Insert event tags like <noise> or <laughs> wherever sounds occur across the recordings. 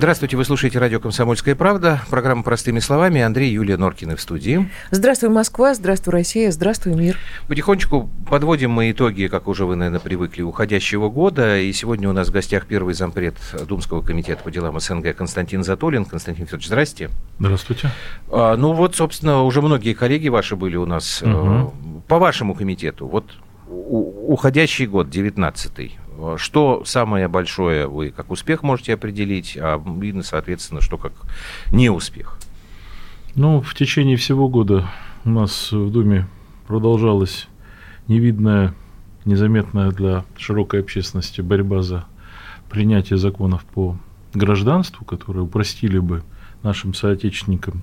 Здравствуйте, вы слушаете радио «Комсомольская правда». Программа «Простыми словами». Андрей и Юлия Норкины в студии. Здравствуй, Москва, здравствуй, Россия, здравствуй, мир. Потихонечку подводим мы итоги, как уже вы, наверное, привыкли, уходящего года. И сегодня у нас в гостях первый зампред Думского комитета по делам СНГ Константин Затолин. Константин Федорович, здрасте. Здравствуйте. А, ну вот, собственно, уже многие коллеги ваши были у нас. Угу. По вашему комитету, вот уходящий год, 19-й, что самое большое вы как успех можете определить, а видно, соответственно, что как неуспех? Ну, в течение всего года у нас в Думе продолжалась невидная, незаметная для широкой общественности борьба за принятие законов по гражданству, которые упростили бы нашим соотечественникам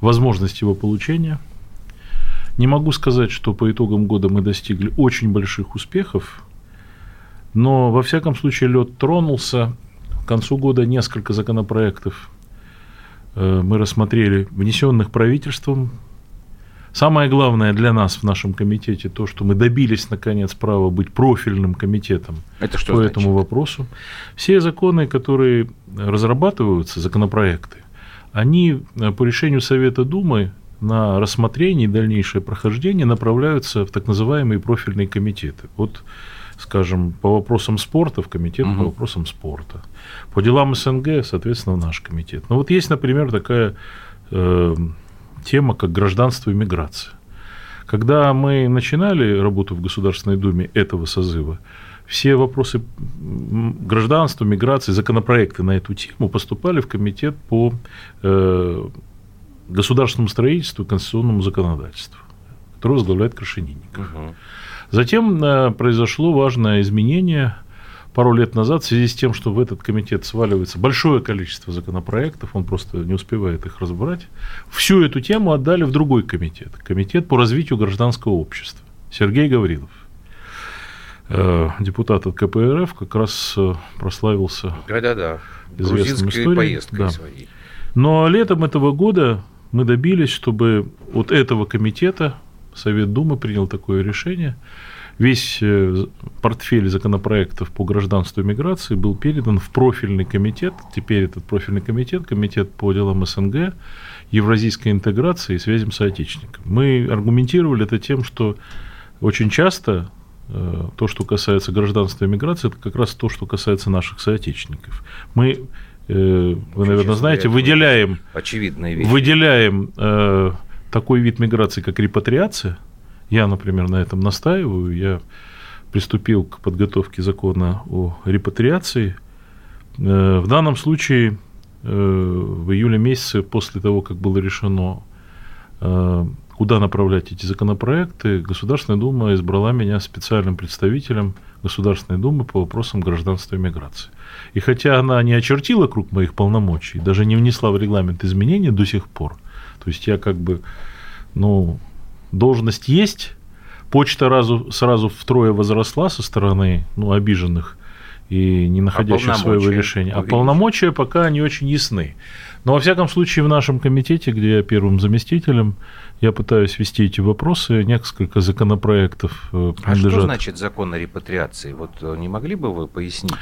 возможность его получения. Не могу сказать, что по итогам года мы достигли очень больших успехов, но, во всяком случае, лед тронулся. К концу года несколько законопроектов э, мы рассмотрели, внесенных правительством. Самое главное для нас в нашем комитете то, что мы добились, наконец, права быть профильным комитетом Это что по значит? этому вопросу. Все законы, которые разрабатываются, законопроекты, они э, по решению Совета Думы на рассмотрение и дальнейшее прохождение направляются в так называемые профильные комитеты. Вот скажем, по вопросам спорта в комитет угу. по вопросам спорта. По делам СНГ, соответственно, в наш комитет. Ну вот есть, например, такая э, тема, как гражданство и миграция. Когда мы начинали работу в Государственной Думе этого созыва, все вопросы гражданства, миграции, законопроекты на эту тему поступали в комитет по э, государственному строительству и конституционному законодательству, который возглавляет Крашенинников. Угу. Затем э, произошло важное изменение пару лет назад в связи с тем, что в этот комитет сваливается большое количество законопроектов, он просто не успевает их разобрать. Всю эту тему отдали в другой комитет, комитет по развитию гражданского общества. Сергей Гаврилов, э, депутат от КПРФ, как раз э, прославился Да-да-да. известной историей. поездкой да. своей. Но летом этого года мы добились, чтобы от этого комитета Совет Думы принял такое решение. Весь э, портфель законопроектов по гражданству и миграции был передан в профильный комитет. Теперь этот профильный комитет, комитет по делам СНГ, евразийской интеграции и связям с соотечественниками. Мы аргументировали это тем, что очень часто э, то, что касается гражданства и миграции, это как раз то, что касается наших соотечественников. Мы, э, вы, наверное, знаете, выделяем, очевидные вещи. выделяем такой вид миграции, как репатриация, я, например, на этом настаиваю, я приступил к подготовке закона о репатриации. Э, в данном случае э, в июле месяце, после того, как было решено, э, куда направлять эти законопроекты, Государственная Дума избрала меня специальным представителем Государственной Думы по вопросам гражданства и миграции. И хотя она не очертила круг моих полномочий, даже не внесла в регламент изменения до сих пор, то есть я как бы, ну, должность есть, почта разу, сразу втрое возросла со стороны ну, обиженных и не находящих а своего решения. А полномочия пока не очень ясны. Но, во всяком случае, в нашем комитете, где я первым заместителем, я пытаюсь вести эти вопросы. Несколько законопроектов э, принадлежат... А что значит закон о репатриации? Вот э, не могли бы вы пояснить,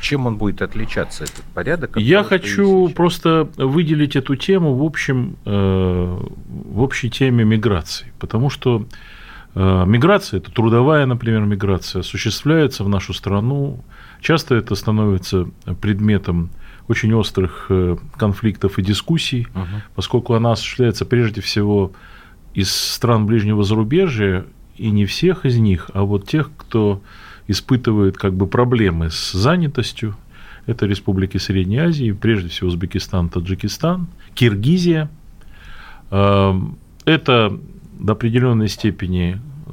чем он будет отличаться, этот порядок? Я хочу просто выделить эту тему в, общем, э, в общей теме миграции. Потому что миграция, это трудовая, например, миграция, осуществляется в нашу страну. Часто это становится предметом очень острых э, конфликтов и дискуссий, угу. поскольку она осуществляется прежде всего из стран ближнего зарубежья, и не всех из них, а вот тех, кто испытывает как бы проблемы с занятостью. Это республики Средней Азии, прежде всего Узбекистан, Таджикистан, Киргизия. Эм, это до определенной степени э,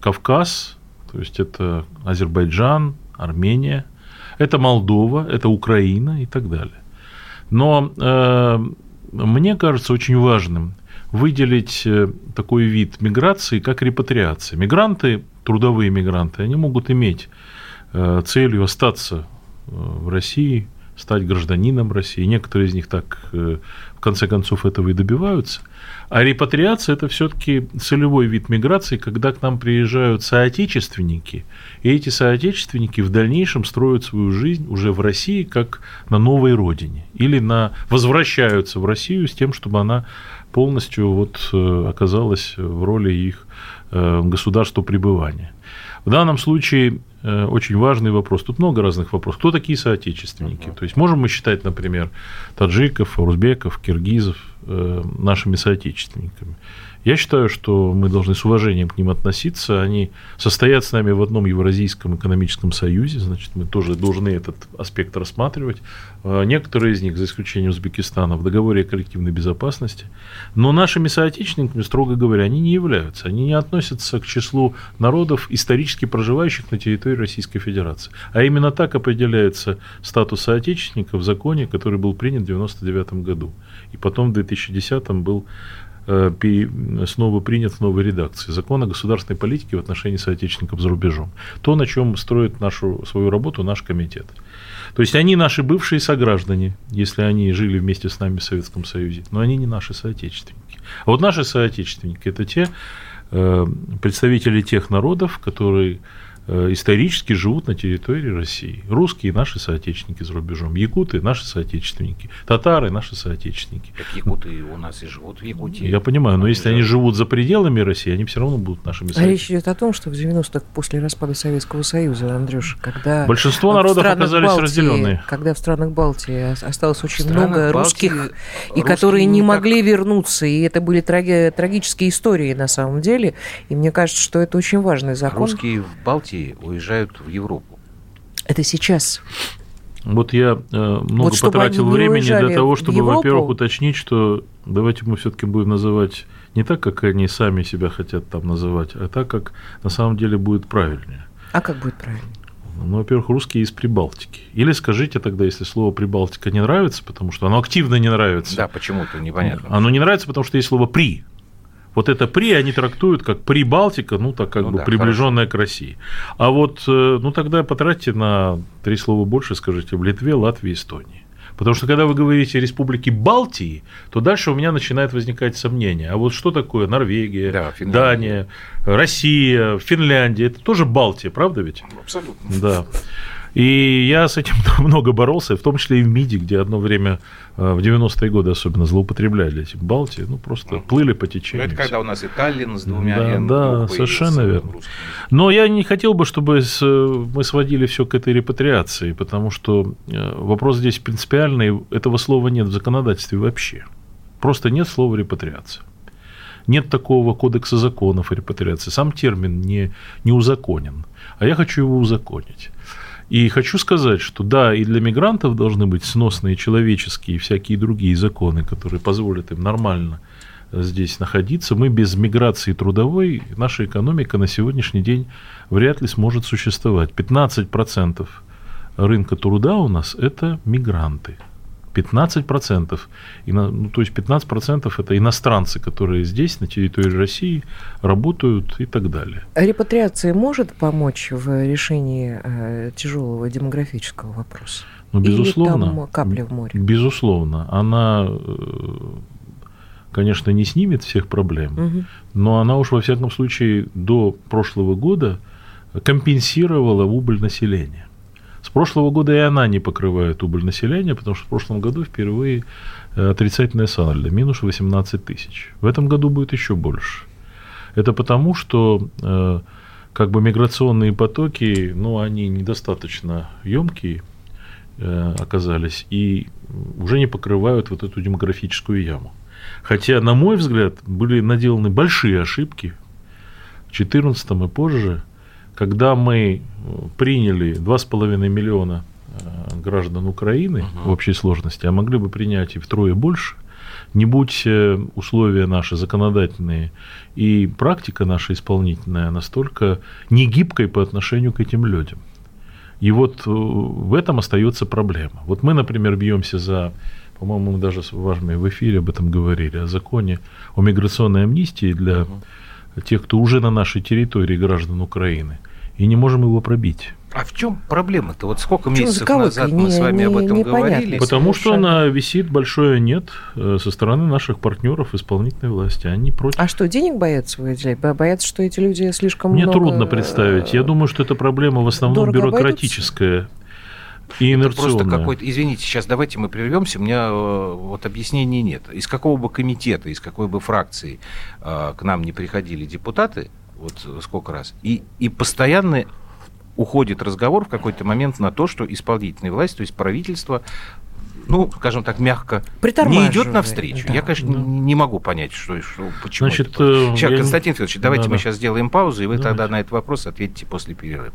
Кавказ, то есть это Азербайджан, Армения – это Молдова, это Украина и так далее. Но э, мне кажется очень важным выделить э, такой вид миграции, как репатриация. Мигранты, трудовые мигранты, они могут иметь э, целью остаться э, в России, стать гражданином России. Некоторые из них так, в конце концов, этого и добиваются. А репатриация – это все-таки целевой вид миграции, когда к нам приезжают соотечественники, и эти соотечественники в дальнейшем строят свою жизнь уже в России, как на новой родине, или на, возвращаются в Россию с тем, чтобы она полностью вот э, оказалась в роли их э, государства пребывания. В данном случае э, очень важный вопрос. Тут много разных вопросов. Кто такие соотечественники? То есть можем мы считать, например, таджиков, узбеков, киргизов нашими соотечественниками. Я считаю, что мы должны с уважением к ним относиться. Они состоят с нами в одном Евразийском экономическом союзе, значит, мы тоже должны этот аспект рассматривать. А, некоторые из них, за исключением Узбекистана, в договоре о коллективной безопасности. Но нашими соотечественниками, строго говоря, они не являются. Они не относятся к числу народов, исторически проживающих на территории Российской Федерации. А именно так определяется статус соотечественника в законе, который был принят в 1999 году. И потом в 2010 был Э, снова принят в новой редакции закон о государственной политике в отношении соотечественников за рубежом. То, на чем строит нашу, свою работу наш комитет. То есть они наши бывшие сограждане, если они жили вместе с нами в Советском Союзе, но они не наши соотечественники. А вот наши соотечественники – это те э, представители тех народов, которые исторически живут на территории России. Русские наши соотечественники за рубежом, якуты наши соотечественники, татары наши соотечественники. Так якуты у нас и живут в Якутии. Я понимаю, но если они живут за пределами России, они все равно будут нашими соотечественниками. А речь идет о том, что в 90-х после распада Советского Союза, Андрюш, когда... Большинство народов оказались Балтии, разделенные. Когда в странах Балтии осталось очень много русских, и которые не могли так... вернуться, и это были траги... трагические истории на самом деле, и мне кажется, что это очень важный закон. Русские в Балтии России уезжают в Европу. Это сейчас. Вот я э, много вот потратил времени для того, чтобы, во-первых, уточнить, что давайте мы все-таки будем называть не так, как они сами себя хотят там называть, а так, как на самом деле будет правильнее. А как будет правильнее? Ну, во-первых, русские из Прибалтики. Или скажите тогда, если слово Прибалтика не нравится, потому что оно активно не нравится. Да, почему-то непонятно. Оно не нравится, потому что есть слово при. Вот это при они трактуют как Прибалтика, ну так как ну, бы да, приближенная к России. А вот, э, ну тогда потратьте на три слова больше, скажите, в Литве, Латвии, Эстонии. Потому что когда вы говорите республики Балтии, то дальше у меня начинает возникать сомнение. А вот что такое Норвегия, да, Дания, Россия, Финляндия? Это тоже Балтия, правда ведь? Абсолютно. Да. И я с этим <laughs> много боролся, в том числе и в МИДе, где одно время э, в 90-е годы особенно злоупотребляли этим Балтии, ну просто плыли по течению. Это когда у нас и Таллин с двумя Да, N да совершенно верно. Но я не хотел бы, чтобы мы сводили все к этой репатриации, потому что э, вопрос здесь принципиальный, этого слова нет в законодательстве вообще. Просто нет слова репатриация. Нет такого кодекса законов о репатриации. Сам термин не, не узаконен. А я хочу его узаконить. И хочу сказать, что да, и для мигрантов должны быть сносные человеческие и всякие другие законы, которые позволят им нормально здесь находиться. Мы без миграции трудовой, наша экономика на сегодняшний день вряд ли сможет существовать. 15% рынка труда у нас – это мигранты. 15%. Ну, то есть 15% это иностранцы, которые здесь, на территории России, работают и так далее. Репатриация может помочь в решении э, тяжелого демографического вопроса? Ну, безусловно. Или там капля в море? Безусловно. Она, э, конечно, не снимет всех проблем, угу. но она уж, во всяком случае, до прошлого года компенсировала убыль населения. Прошлого года и она не покрывает убыль населения, потому что в прошлом году впервые э, отрицательное сальдо, минус 18 тысяч. В этом году будет еще больше. Это потому, что э, как бы миграционные потоки, ну, они недостаточно емкие э, оказались и уже не покрывают вот эту демографическую яму. Хотя, на мой взгляд, были наделаны большие ошибки в 2014 и позже – когда мы приняли 2,5 миллиона э, граждан Украины uh-huh. в общей сложности, а могли бы принять и втрое больше, не будь э, условия наши законодательные и практика наша исполнительная настолько негибкой по отношению к этим людям. И вот э, в этом остается проблема. Вот мы, например, бьемся за, по-моему, мы даже с вами в эфире об этом говорили, о законе о миграционной амнистии для uh-huh тех, кто уже на нашей территории граждан Украины. и не можем его пробить. А в чем проблема-то? Вот сколько месяцев назад мы с вами не, об этом говорили? Потому что она висит большое нет э, со стороны наших партнеров исполнительной власти. Они против. А что, денег боятся выделять? Боятся, что эти люди слишком Мне много... трудно представить. Я думаю, что это проблема в основном бюрократическая. И это просто какой-то, извините, сейчас давайте мы прервемся, у меня э, вот объяснений нет. Из какого бы комитета, из какой бы фракции э, к нам не приходили депутаты, вот сколько раз, и, и постоянно уходит разговор в какой-то момент на то, что исполнительная власть, то есть правительство, ну, скажем так, мягко не идет навстречу. Да. Я, конечно, да. не могу понять, что, что почему. Значит, это сейчас, я... Константин Федорович, давайте да, мы да. сейчас сделаем паузу, и вы давайте. тогда на этот вопрос ответите после перерыва.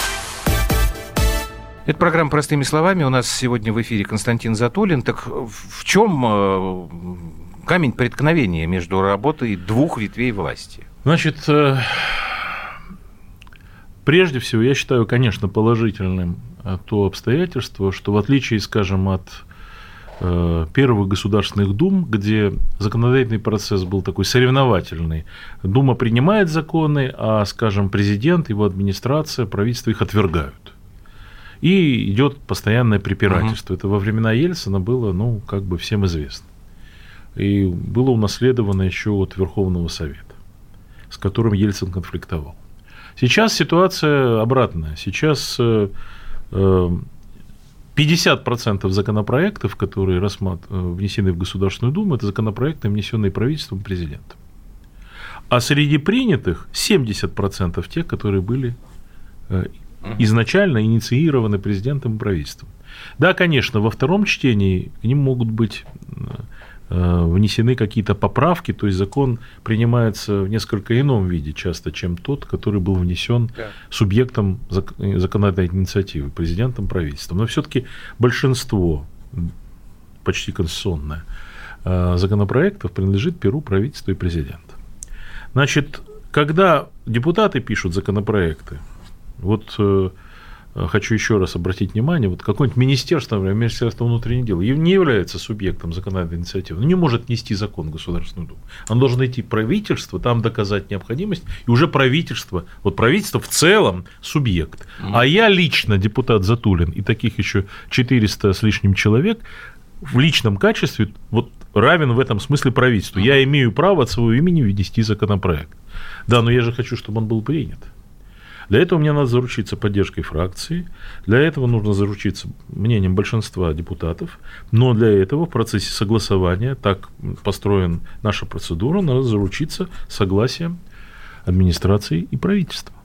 Это программа «Простыми словами». У нас сегодня в эфире Константин Затулин. Так в чем э, камень преткновения между работой двух ветвей власти? Значит, э, прежде всего, я считаю, конечно, положительным э, то обстоятельство, что в отличие, скажем, от первых государственных дум, где законодательный процесс был такой соревновательный. Дума принимает законы, а, скажем, президент, его администрация, правительство их отвергают. И идет постоянное препирательство. Угу. Это во времена Ельцина было, ну, как бы всем известно и было унаследовано еще от Верховного Совета, с которым Ельцин конфликтовал. Сейчас ситуация обратная. Сейчас 50% э, законопроектов, которые рассмат... Э, внесены в Государственную Думу, это законопроекты, внесенные правительством и президентом. А среди принятых 70% тех, которые были э, изначально инициированы президентом и правительством. Да, конечно, во втором чтении к ним могут быть Э, внесены какие-то поправки, то есть закон принимается в несколько ином виде часто, чем тот, который был внесен да. субъектом законодательной инициативы, президентом, правительством. Но все-таки большинство, почти конституционное, э, законопроектов принадлежит Перу, правительству и президенту. Значит, когда депутаты пишут законопроекты, вот э, хочу еще раз обратить внимание, вот какое-нибудь министерство, например, Министерство внутренних дел, не является субъектом законодательной инициативы, оно не может нести закон в Государственную Думу. Оно должно идти правительство, там доказать необходимость, и уже правительство, вот правительство в целом субъект. А я лично, депутат Затулин, и таких еще 400 с лишним человек, в личном качестве вот равен в этом смысле правительству. Я имею право от своего имени ввести законопроект. Да, но я же хочу, чтобы он был принят. Для этого мне надо заручиться поддержкой фракции, для этого нужно заручиться мнением большинства депутатов, но для этого в процессе согласования, так построена наша процедура, надо заручиться согласием администрации и правительства.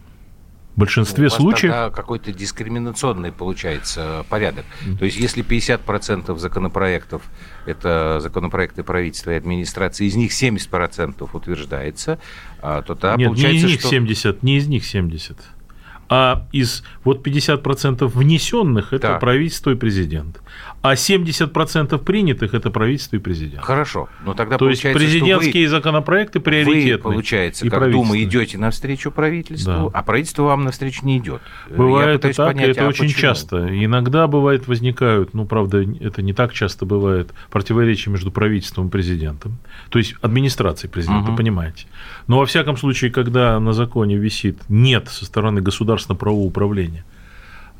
В большинстве ну, случаев... Какой-то дискриминационный получается порядок. Mm-hmm. То есть если 50% законопроектов это законопроекты правительства и администрации, из них 70% утверждается, а, то тогда Нет, получается, не из них что... 70, не из них 70 а из вот 50% внесенных это да. правительство и президент. А 70% принятых это правительство и президент. Хорошо, но тогда То есть президентские вы, законопроекты приоритетны. Вы, получается, как Дума идете навстречу правительству, да. а правительство вам навстречу не идет. Бывает и так, понять, это а очень почему? часто. Иногда бывает возникают, ну, правда, это не так часто бывает, противоречия между правительством и президентом. То есть администрацией президента, угу. понимаете. Но во всяком случае, когда на законе висит нет со стороны государственного правового управления –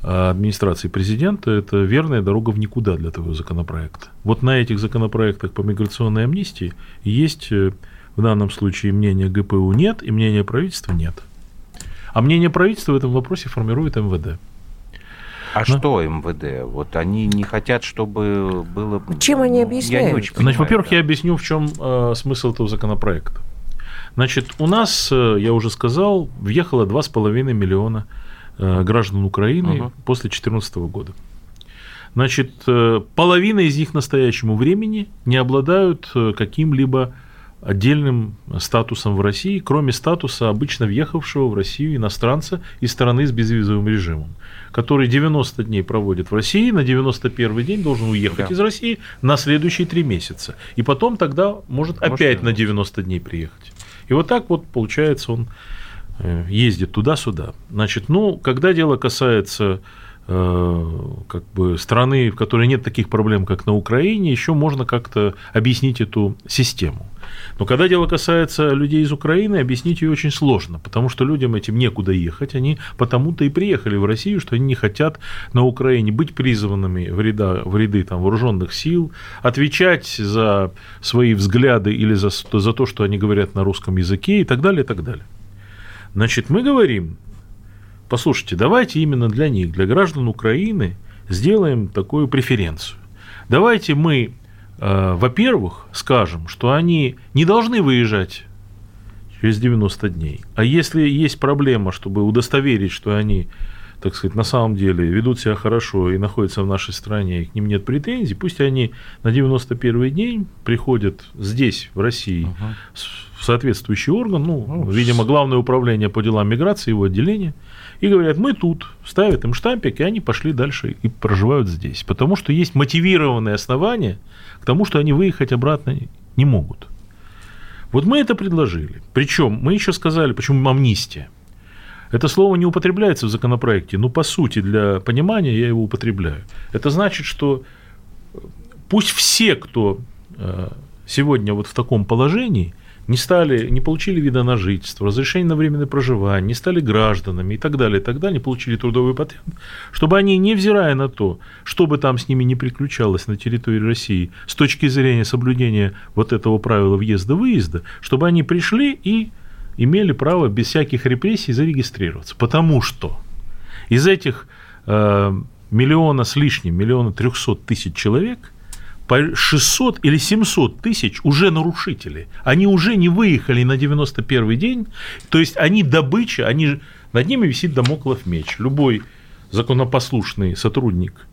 администрации президента, это верная дорога в никуда для того законопроекта. Вот на этих законопроектах по миграционной амнистии есть э, в данном случае мнение ГПУ нет и мнение правительства нет. А мнение правительства в этом вопросе формирует МВД. А Но... что МВД? Вот они не хотят, чтобы было... Чем они объясняют? Я не очень понимаю, Значит, во-первых, да. я объясню, в чем э, смысл этого законопроекта. Значит, у нас, э, я уже сказал, въехало 2,5 миллиона граждан Украины угу. после 2014 года. Значит, э, половина из них к настоящему времени не обладают э, каким-либо отдельным статусом в России, кроме статуса обычно въехавшего в Россию иностранца из страны с безвизовым режимом, который 90 дней проводит в России, на 91 день должен уехать да. из России на следующие три месяца. И потом тогда может, может опять на 90 дней приехать. И вот так вот, получается, он Э, ездит туда-сюда. Значит, ну, когда дело касается э, как бы страны, в которой нет таких проблем, как на Украине, еще можно как-то объяснить эту систему. Но когда дело касается людей из Украины, объяснить ее очень сложно, потому что людям этим некуда ехать, они потому-то и приехали в Россию, что они не хотят на Украине быть призванными в, ряда, в ряды там, вооруженных сил, отвечать за свои взгляды или за, за то, что они говорят на русском языке и так далее, и так далее. Значит, мы говорим, послушайте, давайте именно для них, для граждан Украины, сделаем такую преференцию. Давайте мы, э, во-первых, скажем, что они не должны выезжать через 90 дней. А если есть проблема, чтобы удостоверить, что они, так сказать, на самом деле ведут себя хорошо и находятся в нашей стране, и к ним нет претензий, пусть они на 91 день приходят здесь, в России, uh-huh соответствующий орган, ну, ну, видимо, Главное управление по делам миграции, его отделение, и говорят, мы тут, ставят им штампик, и они пошли дальше и проживают здесь. Потому что есть мотивированные основания к тому, что они выехать обратно не могут. Вот мы это предложили. Причем мы еще сказали, почему амнистия. Это слово не употребляется в законопроекте, но по сути для понимания я его употребляю. Это значит, что пусть все, кто э, сегодня вот в таком положении – не стали, не получили вида на жительство, разрешение на временное проживание, не стали гражданами и так далее, и так далее, не получили трудовой патент, чтобы они, невзирая на то, что бы там с ними не приключалось на территории России с точки зрения соблюдения вот этого правила въезда-выезда, чтобы они пришли и имели право без всяких репрессий зарегистрироваться. Потому что из этих э, миллиона с лишним, миллиона трехсот тысяч человек – 600 или 700 тысяч уже нарушители. Они уже не выехали на 91 день, то есть они добыча, они, над ними висит домоклов меч. Любой законопослушный сотрудник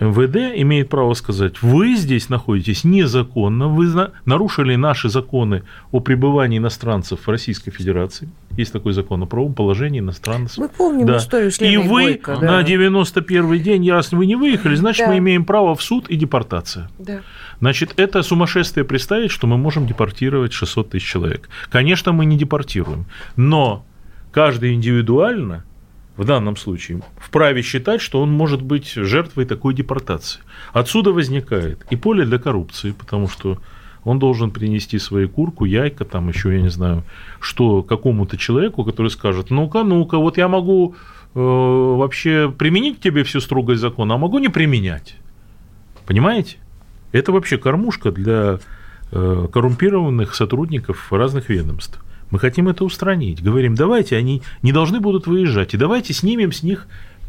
МВД имеет право сказать, вы здесь находитесь незаконно, вы нарушили наши законы о пребывании иностранцев в Российской Федерации. Есть такой закон о правом положении иностранцев. Мы помним да. историю с И вы Бойко, да. на 91 день, раз вы не выехали, значит, да. мы имеем право в суд и депортация. Да. Значит, это сумасшествие представить, что мы можем депортировать 600 тысяч человек. Конечно, мы не депортируем, но каждый индивидуально – в данном случае вправе считать, что он может быть жертвой такой депортации. Отсюда возникает и поле для коррупции, потому что он должен принести свои курку, яйка, там еще, я не знаю, что какому-то человеку, который скажет, ну-ка, ну-ка, вот я могу э, вообще применить тебе всю строгость закона, а могу не применять. Понимаете? Это вообще кормушка для э, коррумпированных сотрудников разных ведомств. Мы хотим это устранить. Говорим, давайте, они не должны будут выезжать, и давайте снимем с них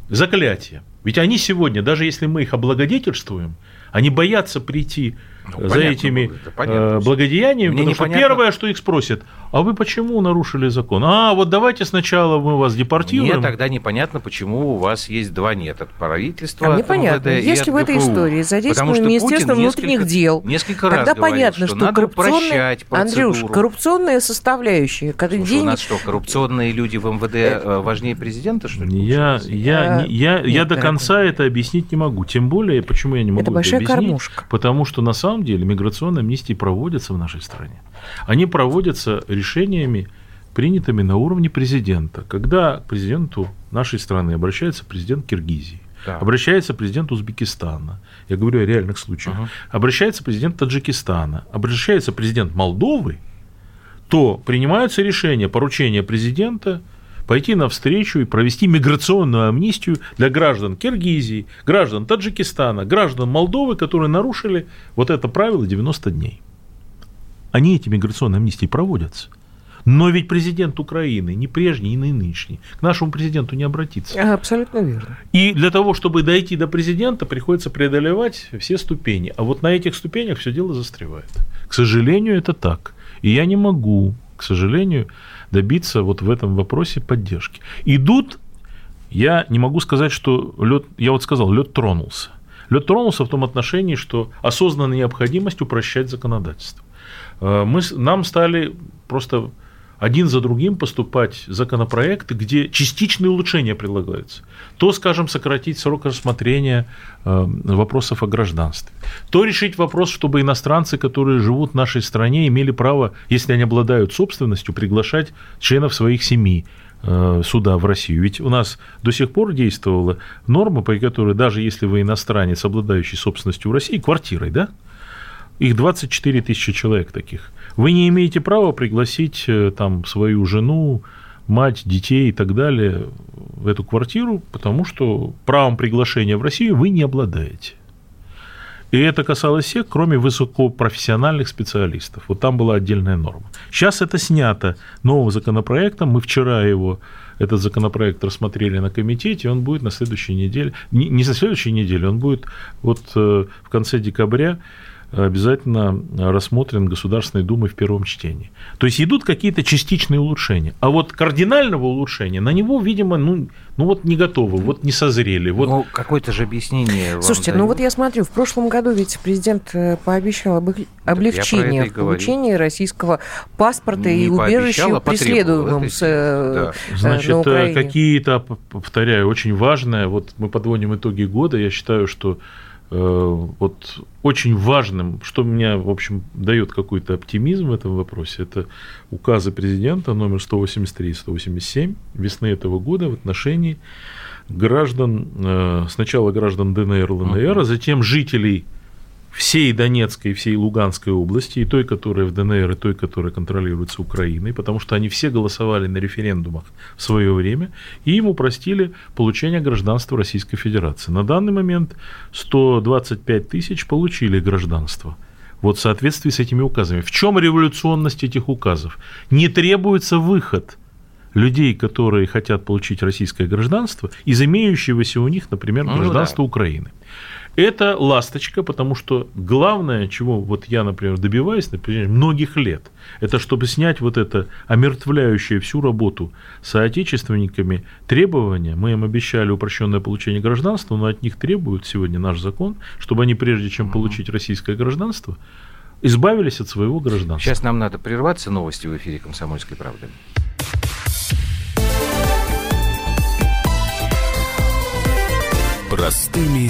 заклятие. Ведь они сегодня, даже если мы их облагодетельствуем, они боятся прийти ну, за этими э, благодеяниями, Мне потому что первое, что их спросят, а вы почему нарушили закон? А, вот давайте сначала мы вас депортируем. Мне тогда непонятно, почему у вас есть два нет от правительства. А мне понятно, есть ли в этой истории задействовано Министерство внутренних дел. Несколько раз Тогда говорил, понятно, что, что процедуру. Андрюш, коррупционная составляющая. Когда Слушай, денег... у нас что, коррупционные люди в МВД э, важнее президента, что ли? Я, я, я, я, я до конца это объяснить не могу. Тем более, почему я не могу это, это большая объяснить? Кормушка. Потому что на самом деле миграционные амнистии проводятся в нашей стране. Они проводятся решениями, принятыми на уровне президента. Когда к президенту нашей страны обращается президент Киргизии, да. обращается президент Узбекистана, я говорю о реальных случаях, угу. обращается президент Таджикистана, обращается президент Молдовы, то принимаются решения, поручения президента пойти навстречу и провести миграционную амнистию для граждан Киргизии, граждан Таджикистана, граждан Молдовы, которые нарушили вот это правило 90 дней. Они эти миграционные амнистии проводятся. Но ведь президент Украины, не прежний, не нынешний, к нашему президенту не обратится. Абсолютно верно. И для того, чтобы дойти до президента, приходится преодолевать все ступени. А вот на этих ступенях все дело застревает. К сожалению, это так. И я не могу, к сожалению, добиться вот в этом вопросе поддержки. Идут, я не могу сказать, что лед, я вот сказал, лед тронулся. Лед тронулся в том отношении, что осознанная необходимость упрощать законодательство. Э, мы, нам стали просто один за другим поступать законопроекты, где частичные улучшения предлагаются. То, скажем, сократить срок рассмотрения э, вопросов о гражданстве. То решить вопрос, чтобы иностранцы, которые живут в нашей стране, имели право, если они обладают собственностью, приглашать членов своих семей э, сюда, в Россию. Ведь у нас до сих пор действовала норма, по которой даже если вы иностранец, обладающий собственностью в России, квартирой, да, их 24 тысячи человек таких. Вы не имеете права пригласить э, там свою жену, мать, детей и так далее в эту квартиру, потому что правом приглашения в Россию вы не обладаете. И это касалось всех, кроме высокопрофессиональных специалистов. Вот там была отдельная норма. Сейчас это снято новым законопроектом. Мы вчера его, этот законопроект рассмотрели на комитете, он будет на следующей неделе, не, не на следующей неделе, он будет вот э, в конце декабря обязательно рассмотрен Государственной Думой в первом чтении. То есть идут какие-то частичные улучшения. А вот кардинального улучшения на него, видимо, ну, ну вот не готовы, вот не созрели. Вот... Ну, какое-то же объяснение. Слушайте, ну вот я смотрю, в прошлом году ведь президент э, пообещал об облегчение в получении российского паспорта не и убежища а преследуемым с, э, да. Э, Значит, какие-то, повторяю, очень важное, вот мы подводим итоги года, я считаю, что вот очень важным, что меня, в общем, дает какой-то оптимизм в этом вопросе, это указы президента номер 183 и 187 весны этого года в отношении граждан, э, сначала граждан ДНР, ЛНР, а затем жителей всей Донецкой, всей Луганской области, и той, которая в ДНР, и той, которая контролируется Украиной, потому что они все голосовали на референдумах в свое время, и им упростили получение гражданства Российской Федерации. На данный момент 125 тысяч получили гражданство. Вот в соответствии с этими указами. В чем революционность этих указов? Не требуется выход людей, которые хотят получить российское гражданство, из имеющегося у них, например, ну, гражданства да. Украины. Это ласточка, потому что главное, чего вот я, например, добиваюсь на протяжении многих лет, это чтобы снять вот это омертвляющее всю работу соотечественниками требования. Мы им обещали упрощенное получение гражданства, но от них требует сегодня наш закон, чтобы они, прежде чем получить российское гражданство, избавились от своего гражданства. Сейчас нам надо прерваться. Новости в эфире «Комсомольской правды». Простыми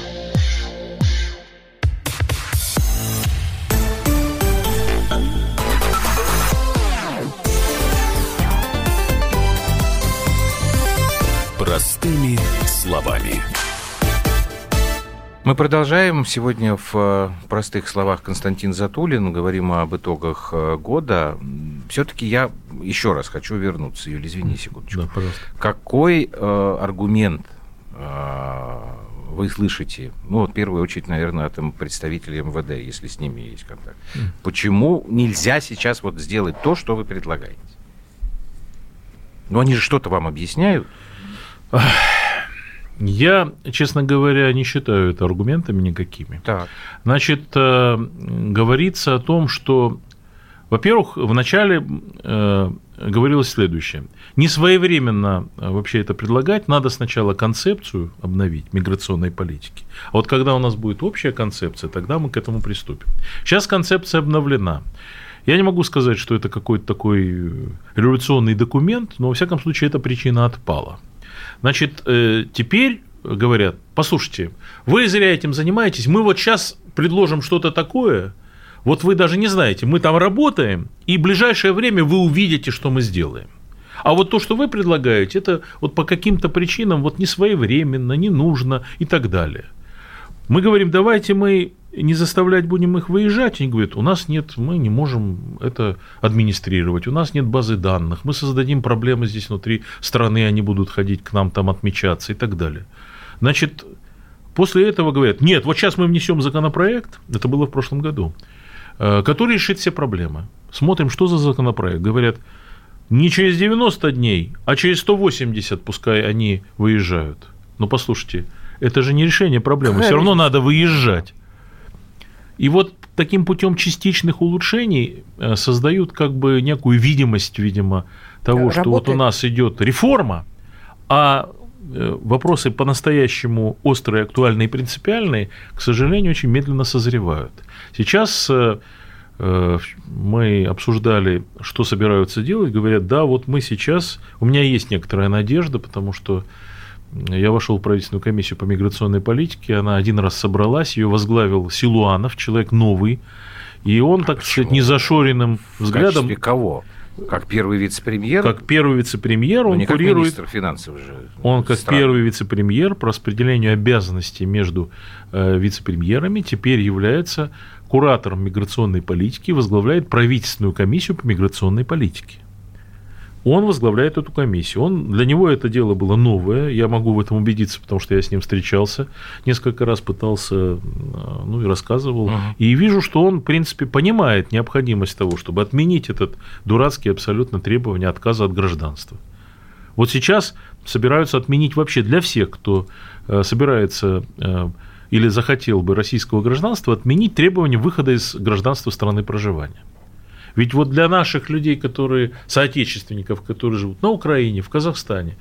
Простыми словами. Мы продолжаем. Сегодня в э, простых словах Константин Затулин. Говорим об итогах э, года. Все-таки я еще раз хочу вернуться. Юлия, извини секундочку. Да, пожалуйста. Какой э, аргумент э, вы слышите, ну, вот в первую очередь, наверное, от представителей МВД, если с ними есть контакт. Mm. Почему нельзя сейчас вот сделать то, что вы предлагаете? Ну, они же что-то вам объясняют. Я, честно говоря, не считаю это аргументами никакими. Так. Значит, э, говорится о том, что, во-первых, вначале э, говорилось следующее. Не своевременно э, вообще это предлагать, надо сначала концепцию обновить миграционной политики. А вот когда у нас будет общая концепция, тогда мы к этому приступим. Сейчас концепция обновлена. Я не могу сказать, что это какой-то такой революционный документ, но, во всяком случае, эта причина отпала. Значит, э, теперь говорят, послушайте, вы зря этим занимаетесь, мы вот сейчас предложим что-то такое, вот вы даже не знаете, мы там работаем, и в ближайшее время вы увидите, что мы сделаем. А вот то, что вы предлагаете, это вот по каким-то причинам вот не своевременно, не нужно и так далее. Мы говорим, давайте мы не заставлять будем их выезжать. Они говорят, у нас нет, мы не можем это администрировать, у нас нет базы данных, мы создадим проблемы здесь внутри страны, они будут ходить к нам там отмечаться и так далее. Значит, после этого говорят, нет, вот сейчас мы внесем законопроект, это было в прошлом году, э, который решит все проблемы. Смотрим, что за законопроект. Говорят, не через 90 дней, а через 180 пускай они выезжают. Но послушайте, это же не решение проблемы, все равно надо выезжать. И вот таким путем частичных улучшений э, создают как бы некую видимость, видимо, того, Работает. что вот у нас идет реформа, а э, вопросы по-настоящему острые, актуальные и принципиальные, к сожалению, очень медленно созревают. Сейчас э, мы обсуждали, что собираются делать, говорят, да, вот мы сейчас, у меня есть некоторая надежда, потому что я вошел в правительственную комиссию по миграционной политике, она один раз собралась, ее возглавил Силуанов, человек новый, и он, так Почему? сказать, незашоренным взглядом... В кого? Как первый вице-премьер? Как первый вице-премьер, он не курирует... министр финансов же. Он как страны. первый вице-премьер по распределению обязанностей между э, вице-премьерами теперь является куратором миграционной политики, возглавляет правительственную комиссию по миграционной политике. Он возглавляет эту комиссию. Он, для него это дело было новое. Я могу в этом убедиться, потому что я с ним встречался. Несколько раз пытался, э, ну и рассказывал. Uh-huh. И вижу, что он, в принципе, понимает необходимость того, чтобы отменить этот дурацкий абсолютно требование отказа от гражданства. Вот сейчас собираются отменить вообще для всех, кто э, собирается э, или захотел бы российского гражданства, отменить требование выхода из гражданства страны проживания. Ведь вот для наших людей, которые, соотечественников, которые живут на Украине, в Казахстане,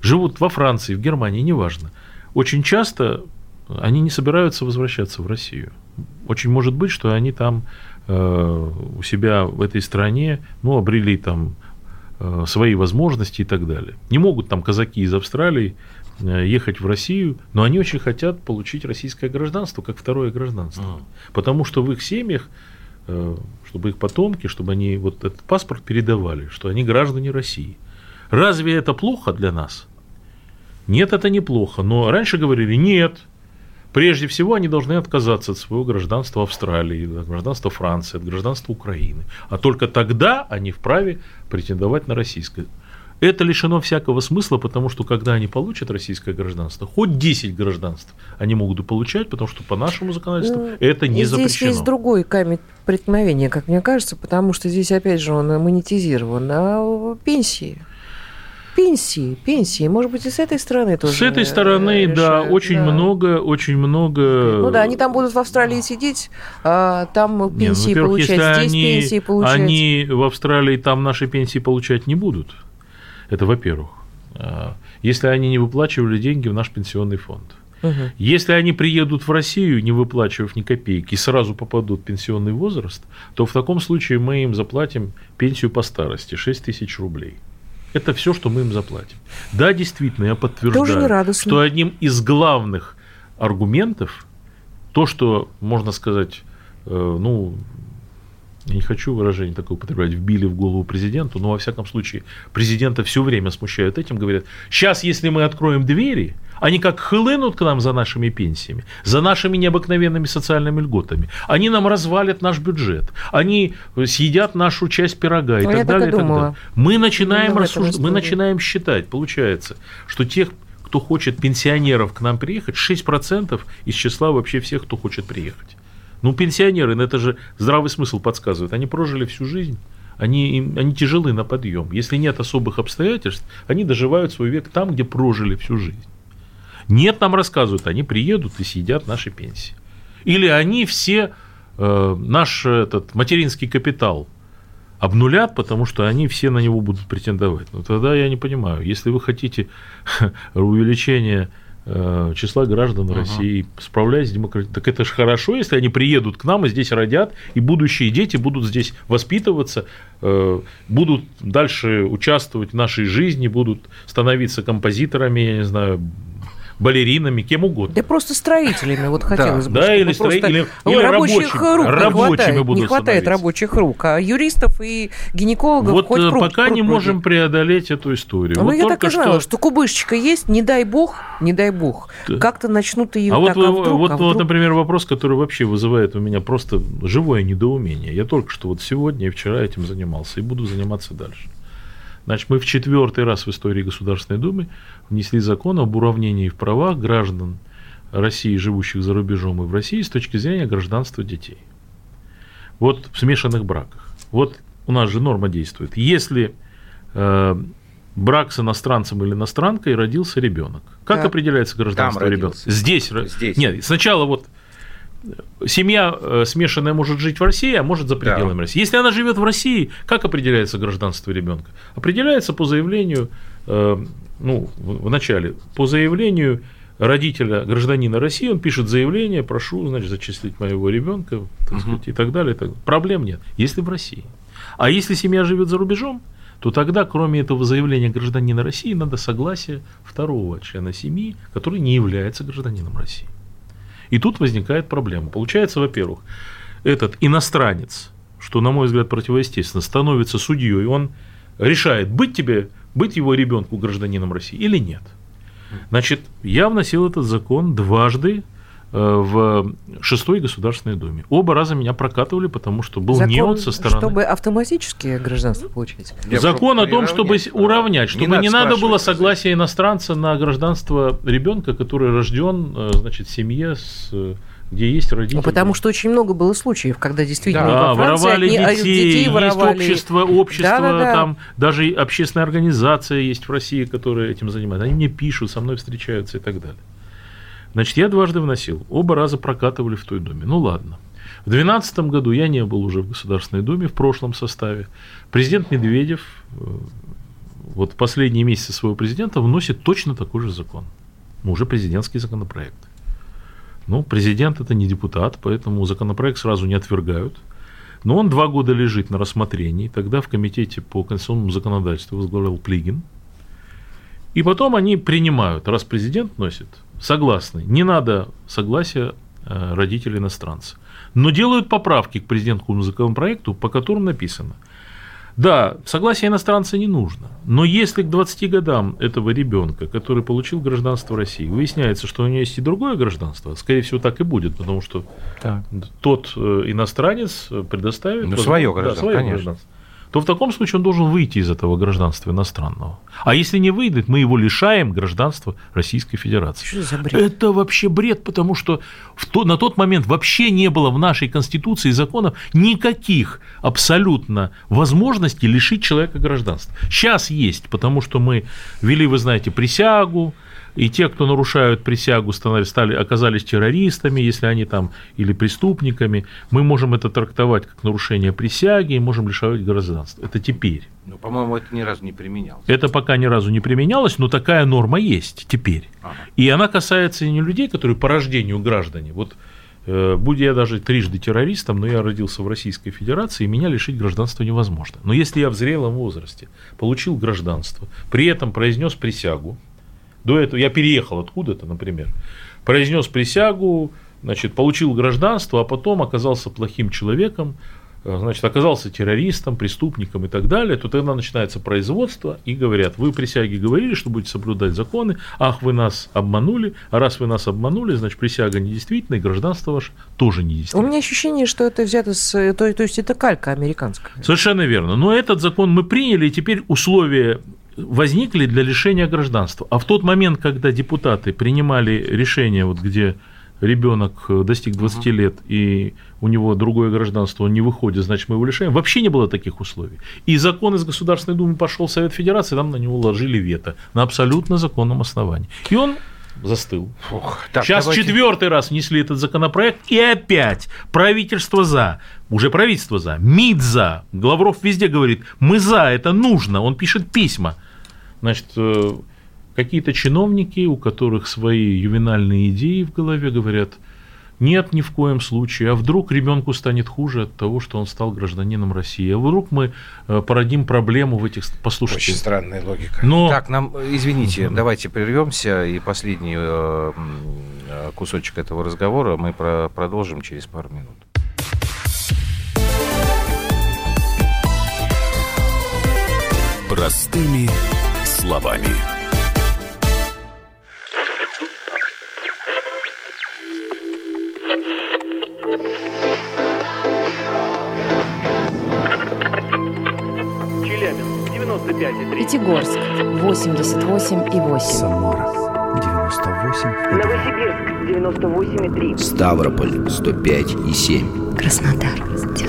живут во Франции, в Германии, неважно, очень часто они не собираются возвращаться в Россию. Очень может быть, что они там э, у себя в этой стране, ну, обрели там э, свои возможности и так далее. Не могут там казаки из Австралии э, ехать в Россию, но они очень хотят получить российское гражданство как второе гражданство. А. Потому что в их семьях чтобы их потомки, чтобы они вот этот паспорт передавали, что они граждане России. Разве это плохо для нас? Нет, это неплохо. Но раньше говорили, нет, Прежде всего, они должны отказаться от своего гражданства Австралии, от гражданства Франции, от гражданства Украины. А только тогда они вправе претендовать на российское. Это лишено всякого смысла, потому что когда они получат российское гражданство, хоть 10 гражданств они могут получать, потому что по нашему законодательству ну, это не здесь запрещено. Здесь есть другой камень преткновения, как мне кажется, потому что здесь, опять же, он монетизирован на пенсии пенсии, пенсии. Может быть, и с этой стороны тоже. С этой стороны, решают, да, очень да. много, очень много. Ну да, они там будут в Австралии сидеть, а там пенсии Нет, ну, получать, здесь они, пенсии получать. Они в Австралии там наши пенсии получать не будут. Это во-первых. А, если они не выплачивали деньги в наш пенсионный фонд. Угу. Если они приедут в Россию, не выплачивав ни копейки, и сразу попадут в пенсионный возраст, то в таком случае мы им заплатим пенсию по старости 6 тысяч рублей. Это все, что мы им заплатим. Да, действительно, я подтверждаю, что одним из главных аргументов, то, что, можно сказать, э, ну, я не хочу выражение такое употреблять, вбили в голову президенту, но во всяком случае президента все время смущают этим, говорят, сейчас, если мы откроем двери, они как хлынут к нам за нашими пенсиями, за нашими необыкновенными социальными льготами. Они нам развалят наш бюджет, они съедят нашу часть пирога и, Ну, так, далее, и так далее. Мы начинаем, Именно в рассуж- этом мы начинаем считать, получается, что тех, кто хочет пенсионеров к нам приехать, 6% из числа вообще всех, кто хочет приехать. Ну, пенсионеры, ну, это же здравый смысл подсказывает. Они прожили всю жизнь, они, они тяжелы на подъем. Если нет особых обстоятельств, они доживают свой век там, где прожили всю жизнь. Нет, нам рассказывают, они приедут и съедят наши пенсии. Или они все э, наш этот материнский капитал обнулят, потому что они все на него будут претендовать. Ну тогда я не понимаю, если вы хотите <laughs> увеличения э, числа граждан России, справляясь с демократией, так это же хорошо, если они приедут к нам и здесь родят, и будущие дети будут здесь воспитываться, э, будут дальше участвовать в нашей жизни, будут становиться композиторами, я не знаю, балеринами, кем угодно. Да просто строителями, вот хотелось бы. да, или просто строи- или- ну, рабочих рук рабочими хватает, будут не хватает рабочих рук, а юристов и гинекологов Вот хоть э, пока не можем преодолеть эту историю. Ну, я так и знала, что... кубышечка есть, не дай бог, не дай бог, как-то начнут ее А вот, а вот, а вот, вдруг? например, вопрос, который вообще вызывает у меня просто живое недоумение. Я только что вот сегодня и вчера этим занимался и буду заниматься дальше. Значит, мы в четвертый раз в истории Государственной Думы внесли закон об уравнении в правах граждан России, живущих за рубежом и в России, с точки зрения гражданства детей. Вот в смешанных браках. Вот у нас же норма действует. Если э, брак с иностранцем или иностранкой родился ребенок, как Так. определяется гражданство ребенка? Здесь. Здесь. Нет, сначала вот семья э, смешанная может жить в России, а может за пределами России. Если она живет в России, как определяется гражданство ребенка? Определяется по заявлению, э, ну, в, начале, по заявлению родителя, гражданина России, он пишет заявление, прошу, значит, зачислить моего ребенка, так сказать, и так далее. и так далее. Проблем нет, если в России. А если семья живет за рубежом, то тогда, кроме этого заявления гражданина России, надо согласие второго члена семьи, который не является гражданином России. И тут возникает проблема. Получается, во-первых, этот иностранец, что, на мой взгляд, противоестественно, становится судьей, он решает, быть тебе, быть его ребенку гражданином России или нет. Значит, я вносил этот закон дважды в шестой Государственной Думе. Оба раза меня прокатывали, потому что был Закон, неуд со стороны. чтобы автоматически гражданство получать. Я Закон о том, чтобы уравнять, Не чтобы надо не надо было согласия иностранца на гражданство ребенка, который рожден, э, значит, в семье, с, э, где есть родители. Ну, потому что очень много было случаев, когда действительно Да, во Франции воровали одни- а, детей, воровали. есть общество, общество, Да-да-да. там даже общественная организация есть в России, которая этим занимается. Они мне пишут, со мной встречаются и так далее. Значит, я дважды вносил, оба раза прокатывали в той Думе. Ну ладно. В 2012 году я не был уже в Государственной Думе в прошлом составе. Президент Медведев э, вот последние месяцы своего президента вносит точно такой же закон. Ну, уже президентский законопроект. Ну, президент это не депутат, поэтому законопроект сразу не отвергают. Но он два года лежит на рассмотрении. Тогда в комитете по конституционному законодательству возглавлял Плигин. И потом они принимают, раз президент носит, согласны. Не надо согласия э, родителей иностранца. Но делают поправки к президентскому законопроекту, по которым написано. Да, согласия иностранца не нужно. Но если к 20 годам этого ребенка, который получил гражданство России, выясняется, что у него есть и другое гражданство, скорее всего, так и будет, потому что Так. тот э, иностранец предоставит... Ну, воз- своё да, гражданство, своё конечно. гражданство. То в таком случае он должен выйти из этого гражданства иностранного. А если не выйдет, мы его лишаем гражданства Российской Федерации. Что за бред? Это вообще бред, потому что в то, на тот момент вообще не было в нашей Конституции и законах никаких абсолютно возможностей лишить человека гражданства. Сейчас есть, потому что мы ввели, вы знаете, присягу, и те, кто нарушают присягу, становились, стали, оказались террористами, если они там, или преступниками, мы можем это трактовать как нарушение присяги и можем лишать гражданства. Это теперь. Ну, по-моему, это ни разу не применялось. Это пока ни разу не применялось, но такая норма есть теперь. Ага. И она касается не людей, которые по рождению граждане. Вот э, будь я даже трижды террористом, но я родился в Российской Федерации, и меня лишить гражданства невозможно. Но если я в зрелом возрасте получил гражданство, при этом произнес присягу, до этого я переехал откуда-то, например, произнес присягу, значит, получил гражданство, а потом оказался плохим человеком, Э, значит, оказался террористом, преступником и так далее, то тогда начинается производство и говорят, вы присяги говорили, что будете соблюдать законы, ах, вы нас обманули, а раз вы нас обманули, значит, присяга недействительна, и гражданство ваше тоже недействительно. У меня ощущение, что это взято с... То, то есть это калька американская. Совершенно верно. Но этот закон мы приняли, и теперь условия возникли для лишения гражданства. А в тот момент, когда депутаты принимали решение, вот где ребенок э, достиг 20 угу. лет и у него другое гражданство, он не выходит, значит, мы его лишаем. Вообще не было таких условий. И закон из Государственной Думы пошел в Совет Федерации, там на него ложили вето на абсолютно законном основании. И он застыл. Фух, так, Сейчас давайте... четвертый раз внесли этот законопроект, и опять правительство за, уже правительство за, МИД за, Главров везде говорит, мы за, это нужно, он пишет письма. Значит, э, какие-то чиновники, у которых свои ювенальные идеи в голове, говорят, нет, ни в коем случае. А вдруг ребенку станет хуже от того, что он стал гражданином России? А вдруг мы э, породим проблему в этих... Послушайте. Очень странная логика. Но... Так, нам, извините, угу. давайте прервемся. И последний э, кусочек этого разговора мы про продолжим через пару минут. Простыми словами. Пятигорск 88,8. Самара 98. Новосибирск 98,3. Ставрополь 105,7. Краснодар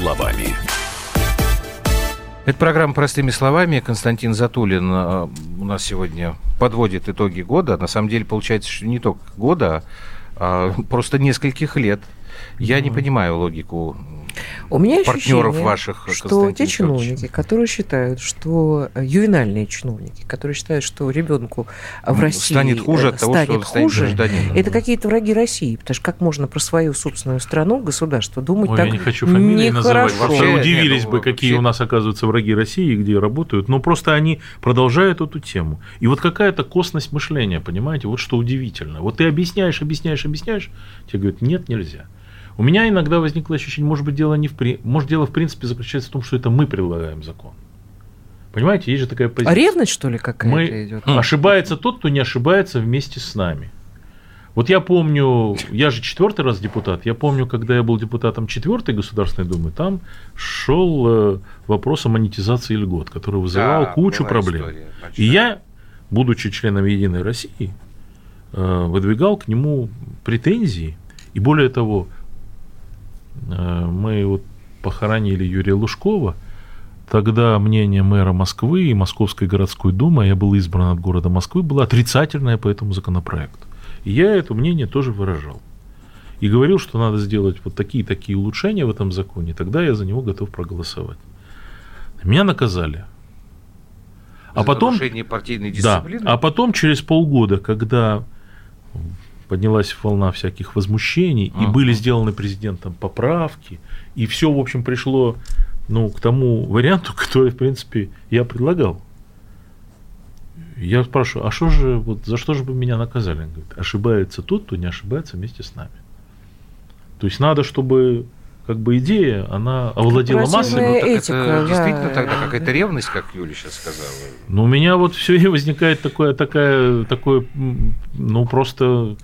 Словами. Это программа «Простыми словами». Константин Затулин э, у нас сегодня подводит итоги года. На самом деле, получается, что не только года, а просто нескольких лет – я не понимаю логику у меня партнеров ваших, что те чиновники, которые считают, что э, ювенальные чиновники, которые считают, что ребенку в ну, России станет хуже от того, станет что хуже, гражданином. Это какие-то враги России, потому что как можно про свою собственную страну, государство думать Ой, так я не хочу фамилии называть. Вообще удивились бы, какие у нас оказываются враги России, где работают, но просто они продолжают эту тему. И вот какая-то косность мышления, понимаете, вот что удивительно. Вот ты объясняешь, объясняешь, объясняешь, тебе говорят, нет, нельзя. У меня иногда возникло ощущение, может быть, дело не в при... может дело в принципе заключается в том, что это мы предлагаем закон. Понимаете, есть же такая позиция. А ревность, что ли, какая-то мы... идет? Ошибается тот, кто не ошибается вместе с нами. Вот я помню, я же четвертый раз депутат, я помню, когда я был депутатом четвертой Государственной Думы, там шел э, вопрос о монетизации льгот, который вызывал да, кучу проблем. И я, будучи членом Единой России, э, выдвигал к нему претензии. И более того, мы вот похоронили Юрия Лужкова, тогда мнение мэра Москвы и Московской городской думы, я был избран от города Москвы, было отрицательное по этому законопроекту. И я это мнение тоже выражал. И говорил, что надо сделать вот такие-такие улучшения в этом законе, тогда я за него готов проголосовать. Меня наказали. А за потом, партийной дисциплины? Да, а потом через полгода, когда поднялась волна всяких возмущений, uh-huh. и были сделаны президентом поправки, и все, в общем, пришло ну, к тому варианту, <laughs> который, в принципе, я предлагал. Я спрашиваю, а что же, вот за что же бы меня наказали? Он говорит, ошибается тот, кто не ошибается вместе с нами. То есть надо, чтобы как бы идея, она овладела массой. Ну, этика, это да. действительно тогда какая-то ревность, как Юля сейчас сказала. Ну, у меня вот все возникает такое, такая, такое, ну, просто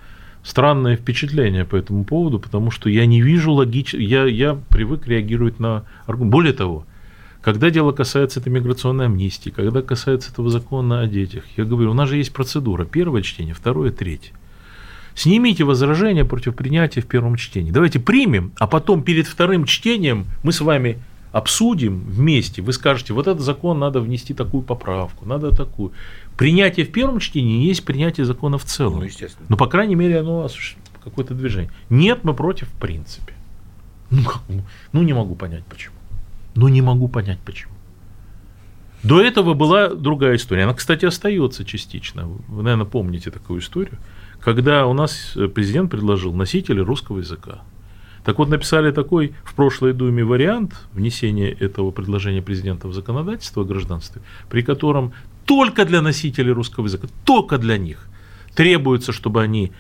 странное впечатление по этому поводу, потому что я не вижу логично, я, я привык реагировать на аргумент. Более того, когда дело касается этой миграционной амнистии, когда касается этого закона о детях, я говорю, у нас же есть процедура, первое чтение, второе, третье. Снимите возражения против принятия в первом чтении. Давайте примем, а потом перед вторым чтением мы с вами обсудим вместе, вы скажете, вот этот закон надо внести такую поправку, надо такую. Принятие в первом чтении есть принятие закона в целом. Ну, естественно. Но, по крайней мере, оно осуществляет какое-то движение. Нет, мы против в принципе. Ну, как, ну, не могу понять почему. Ну, не могу понять почему. До этого была другая история. Она, кстати, остается частично. Вы, наверное, помните такую историю, когда у нас президент предложил носители русского языка. Так вот, написали такой в прошлой Думе вариант внесения этого предложения президента в законодательство о гражданстве, при котором только для носителей русского языка, только для них требуется, чтобы они,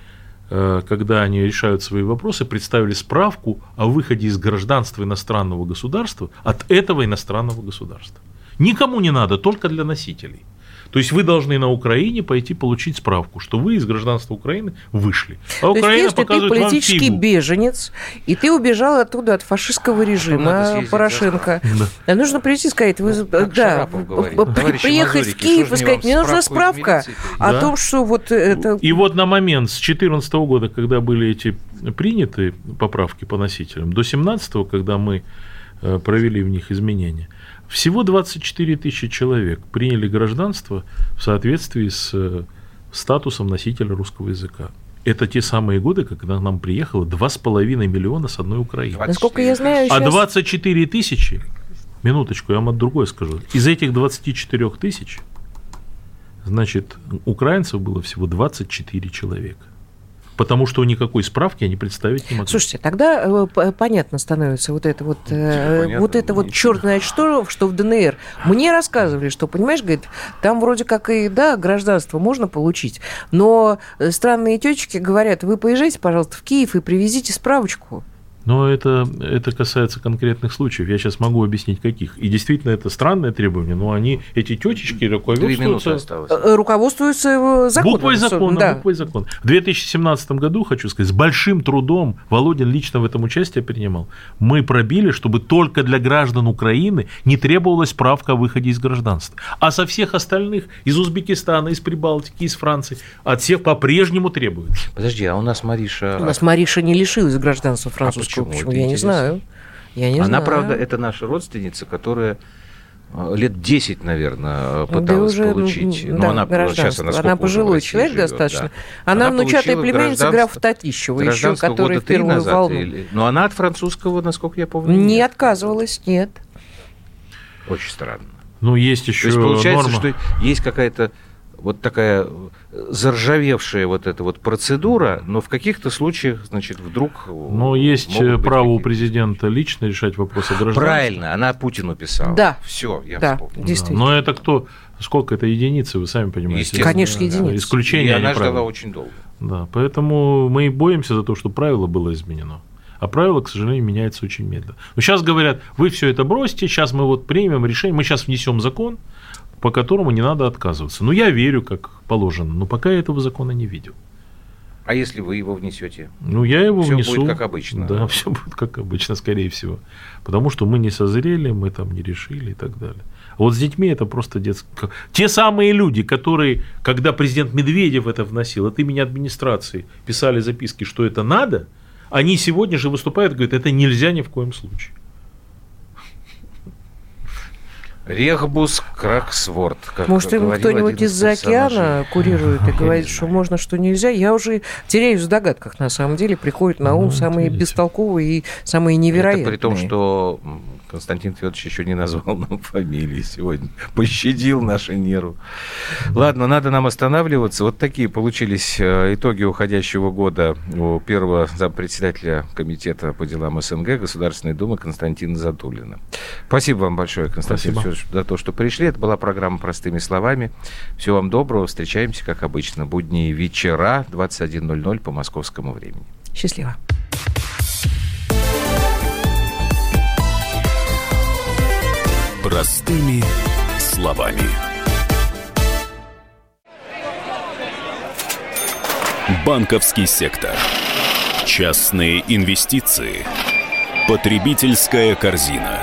э, когда они решают свои вопросы, представили справку о выходе из гражданства иностранного государства от этого иностранного государства. Никому не надо, только для носителей. То есть вы должны на Украине пойти получить справку, что вы из гражданства Украины вышли. А То Украина есть, если ты политический вам беженец, и ты убежал оттуда от фашистского режима Порошенко, да. нужно прийти и сказать, вы, ну, да, приехать в Киев и сказать, мне нужна справка о да. том, что вот это... И вот на момент с 2014 года, когда были эти приняты поправки по носителям, до 2017, когда мы э, провели в них изменения, всего 24 тысячи человек приняли гражданство в соответствии с э, статусом носителя русского языка. Это те самые годы, когда к нам приехало 2,5 миллиона с одной Украины. Насколько я знаю, сейчас... А 24 тысячи, минуточку, я вам от другой скажу, из этих 24 тысяч, значит, украинцев было всего 24 человека потому что никакой справки они представить не могли. Слушайте, тогда э, понятно становится вот это вот, э, понятно, вот это вот черт знает что, что в ДНР. Мне рассказывали, что, понимаешь, говорит, там вроде как и, да, гражданство можно получить, но странные тетечки говорят, вы поезжайте, пожалуйста, в Киев и привезите справочку. Но это, это касается конкретных случаев. Я сейчас могу объяснить, каких. И действительно, это странное требование, но они, эти тетечки, руководствуются... Э, руководствуются законом. Буквой закона, да. буквой закона. В 2017 году, хочу сказать, с большим трудом, Володин лично в этом участие принимал, мы пробили, чтобы только для граждан Украины не требовалась справка о выходе из гражданства. А со всех остальных, из Узбекистана, из Прибалтики, из Франции, от всех по-прежнему требуется. Подожди, а у нас Мариша... У нас Мариша не лишилась гражданства французского. Почему? Почему? Я не знаю. Я не Она, знаю. правда, это наша родственница, которая э, лет 10, наверное, пыталась да уже, получить. Да, Но она, сейчас она, она пожилой человек живет, достаточно. Да. Она, она внучатая племянница графа Татищева, еще, которая в первую назад, волну. Или... Но она от французского, насколько я помню, не нет. отказывалась, нет. Очень странно. Ну, есть еще То есть получается, норма. что есть какая-то вот такая заржавевшая вот эта вот процедура, но в каких-то случаях, значит, вдруг... Но есть право у президента лично решать вопросы граждан. Правильно, она Путину писала. Да. Все, я да, вспомнил. Действительно. Но это кто? Сколько это единицы, вы сами понимаете. Конечно, единицы. Исключение, И она ждала правило. очень долго. Да, поэтому мы и боимся за то, что правило было изменено. А правило, к сожалению, меняется очень медленно. Но сейчас говорят, вы все это бросьте, сейчас мы вот примем решение, мы сейчас внесем закон, по которому не надо отказываться. Ну, я верю, как положено, но пока я этого закона не видел. А если вы его внесете? Ну, я его все внесу. Все будет как обычно. Да, <laughs> все будет как обычно, скорее всего. Потому что мы не созрели, мы там не решили и так далее. А вот с детьми это просто детский... Те самые люди, которые, когда президент Медведев это вносил, от имени администрации писали записки, что это надо, они сегодня же выступают и говорят, это нельзя ни в коем случае. Рехбус Краксворт. Как Может, им кто-нибудь из-за океана курирует и говорит, <laughs> что можно, что нельзя. Я уже теряюсь в догадках, на самом деле. Приходят на ум ну, самые бестолковые и самые невероятные. Это при том, что Константин Федорович еще не назвал нам <laughs> фамилии сегодня. Пощадил наши нервы. Ладно, надо нам останавливаться. Вот такие получились э, итоги уходящего года у первого зампредседателя Комитета по делам СНГ Государственной Думы Константина Затулина. Спасибо вам большое, Константин Спасибо. Федорович, за то, что пришли. Это была программа «Простыми словами». Всего вам доброго. Встречаемся, как обычно, будни вечера 21.00 по московскому времени. Счастливо. Простыми словами. Банковский сектор. Частные инвестиции. Потребительская корзина.